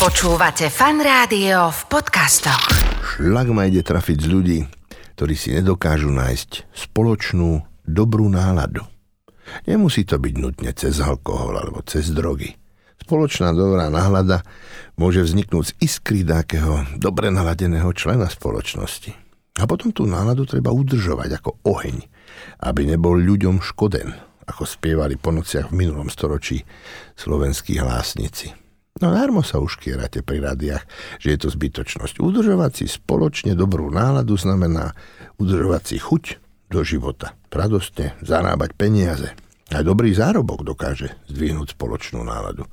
Počúvate fan rádio v podcastoch. Šlak ma ide trafiť z ľudí, ktorí si nedokážu nájsť spoločnú dobrú náladu. Nemusí to byť nutne cez alkohol alebo cez drogy. Spoločná dobrá nálada môže vzniknúť z iskry takého dobre naladeného člena spoločnosti. A potom tú náladu treba udržovať ako oheň, aby nebol ľuďom škoden, ako spievali po nociach v minulom storočí slovenskí hlásnici. No darmo sa už kierate pri radiách, že je to zbytočnosť. Udržovať si spoločne dobrú náladu znamená udržovať si chuť do života. Radostne zarábať peniaze. Aj dobrý zárobok dokáže zdvihnúť spoločnú náladu.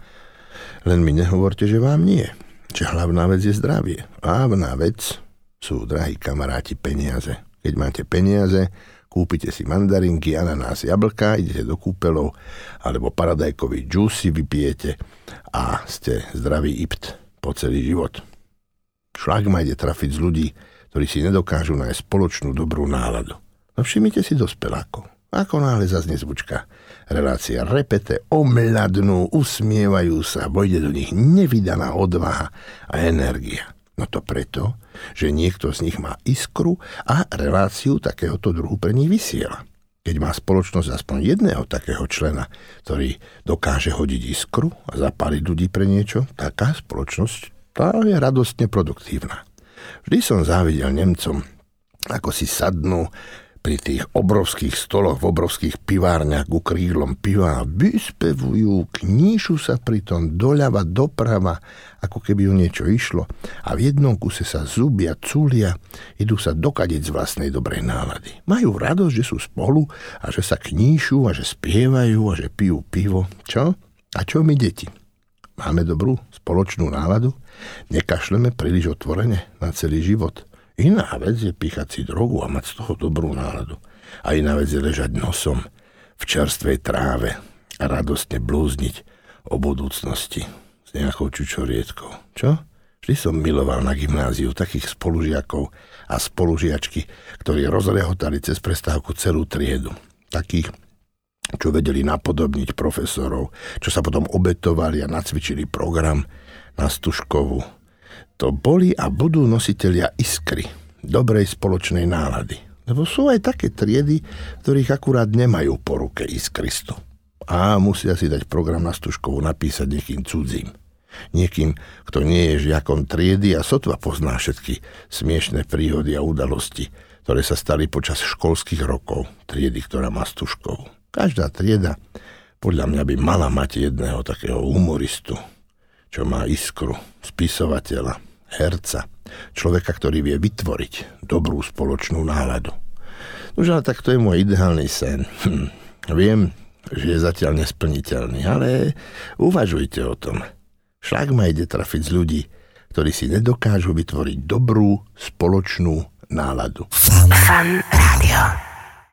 Len mi nehovorte, že vám nie. Že hlavná vec je zdravie. Hlavná vec sú, drahí kamaráti, peniaze. Keď máte peniaze, kúpite si mandarinky, ananás, jablka, idete do kúpelov, alebo paradajkový džús si vypijete a ste zdravý ipt po celý život. Šlak ma ide trafiť z ľudí, ktorí si nedokážu nájsť spoločnú dobrú náladu. No všimnite si dospelákov. Ako náhle zaznie zvučka. Relácia repete, omladnú, usmievajú sa, vojde do nich nevydaná odvaha a energia. No to preto, že niekto z nich má iskru a reláciu takéhoto druhu pre nich vysiela. Keď má spoločnosť aspoň jedného takého člena, ktorý dokáže hodiť iskru a zapáliť ľudí pre niečo, taká spoločnosť tá je radostne produktívna. Vždy som závidel Nemcom, ako si sadnú pri tých obrovských stoloch, v obrovských pivárniach ku krídlom piva vyspevujú, kníšu sa pritom doľava, doprava, ako keby o niečo išlo a v jednom kuse sa zubia, culia, idú sa dokadiť z vlastnej dobrej nálady. Majú radosť, že sú spolu a že sa kníšu a že spievajú a že pijú pivo. Čo? A čo my deti? Máme dobrú spoločnú náladu? Nekašleme príliš otvorene na celý život? Iná vec je píchať si drogu a mať z toho dobrú náladu. A iná vec je ležať nosom v čerstvej tráve a radostne blúzniť o budúcnosti s nejakou čučoriedkou. Čo? Vždy som miloval na gymnáziu takých spolužiakov a spolužiačky, ktorí rozrehotali cez prestávku celú triedu. Takých, čo vedeli napodobniť profesorov, čo sa potom obetovali a nacvičili program na Stužkovú to boli a budú nositelia iskry, dobrej spoločnej nálady. Lebo sú aj také triedy, ktorých akurát nemajú po ruke iskristo. A musia si dať program na stužkovu napísať niekým cudzím. Niekým, kto nie je žiakom triedy a sotva pozná všetky smiešné príhody a udalosti, ktoré sa stali počas školských rokov triedy, ktorá má stužkovú. Každá trieda podľa mňa by mala mať jedného takého humoristu, čo má iskru, spisovateľa, herca, človeka, ktorý vie vytvoriť dobrú spoločnú náladu. Už ale tak to je môj ideálny sen. Hm. Viem, že je zatiaľ nesplniteľný, ale uvažujte o tom. Šlak ma ide trafiť z ľudí, ktorí si nedokážu vytvoriť dobrú spoločnú náladu. Fan rádio.